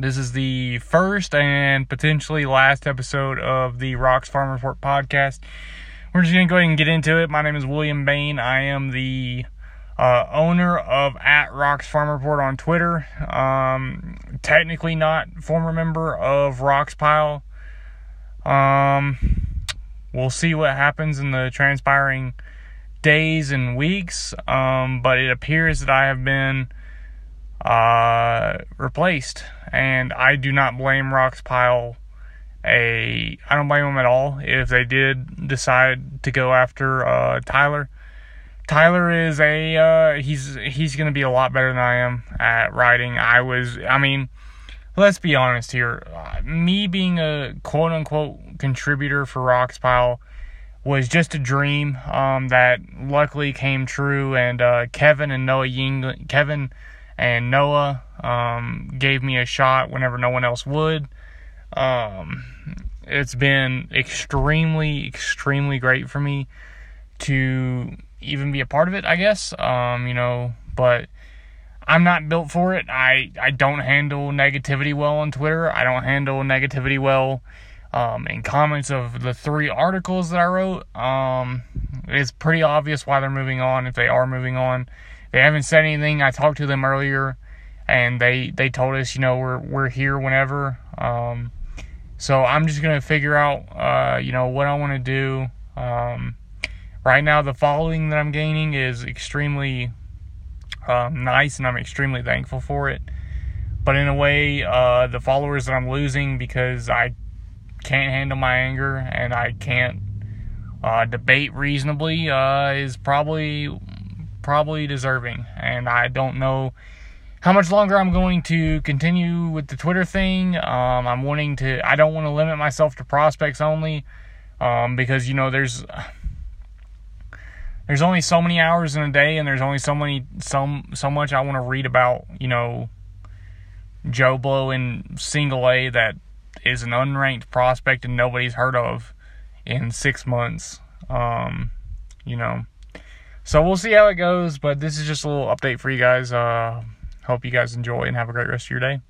This is the first and potentially last episode of the Rox Farm Report podcast. We're just going to go ahead and get into it. My name is William Bain. I am the uh, owner of at Rox Farm Report on Twitter. Um, technically not former member of Rox Pile. Um, we'll see what happens in the transpiring days and weeks. Um, but it appears that I have been uh, replaced. And I do not blame Rox Pile. A I don't blame them at all if they did decide to go after uh, Tyler. Tyler is a uh, he's he's gonna be a lot better than I am at writing. I was I mean, let's be honest here. Me being a quote unquote contributor for Rox Pile was just a dream um, that luckily came true. And uh, Kevin and Noah Ying Kevin and Noah um, gave me a shot whenever no one else would. Um, it's been extremely, extremely great for me to even be a part of it, I guess. Um, you know, but I'm not built for it. I, I don't handle negativity well on Twitter. I don't handle negativity well um, in comments of the three articles that I wrote. Um, it's pretty obvious why they're moving on if they are moving on. They haven't said anything. I talked to them earlier, and they they told us, you know, we're we're here whenever. Um, so I'm just gonna figure out, uh, you know, what I want to do. Um, right now, the following that I'm gaining is extremely um, nice, and I'm extremely thankful for it. But in a way, uh, the followers that I'm losing because I can't handle my anger and I can't uh, debate reasonably uh, is probably probably deserving. And I don't know how much longer I'm going to continue with the Twitter thing. Um, I'm wanting to, I don't want to limit myself to prospects only um, because, you know, there's. There's only so many hours in a day, and there's only so many, some, so much I want to read about, you know, Joe Blow in single A that is an unranked prospect and nobody's heard of in six months. Um, you know, so we'll see how it goes, but this is just a little update for you guys. Uh, hope you guys enjoy and have a great rest of your day.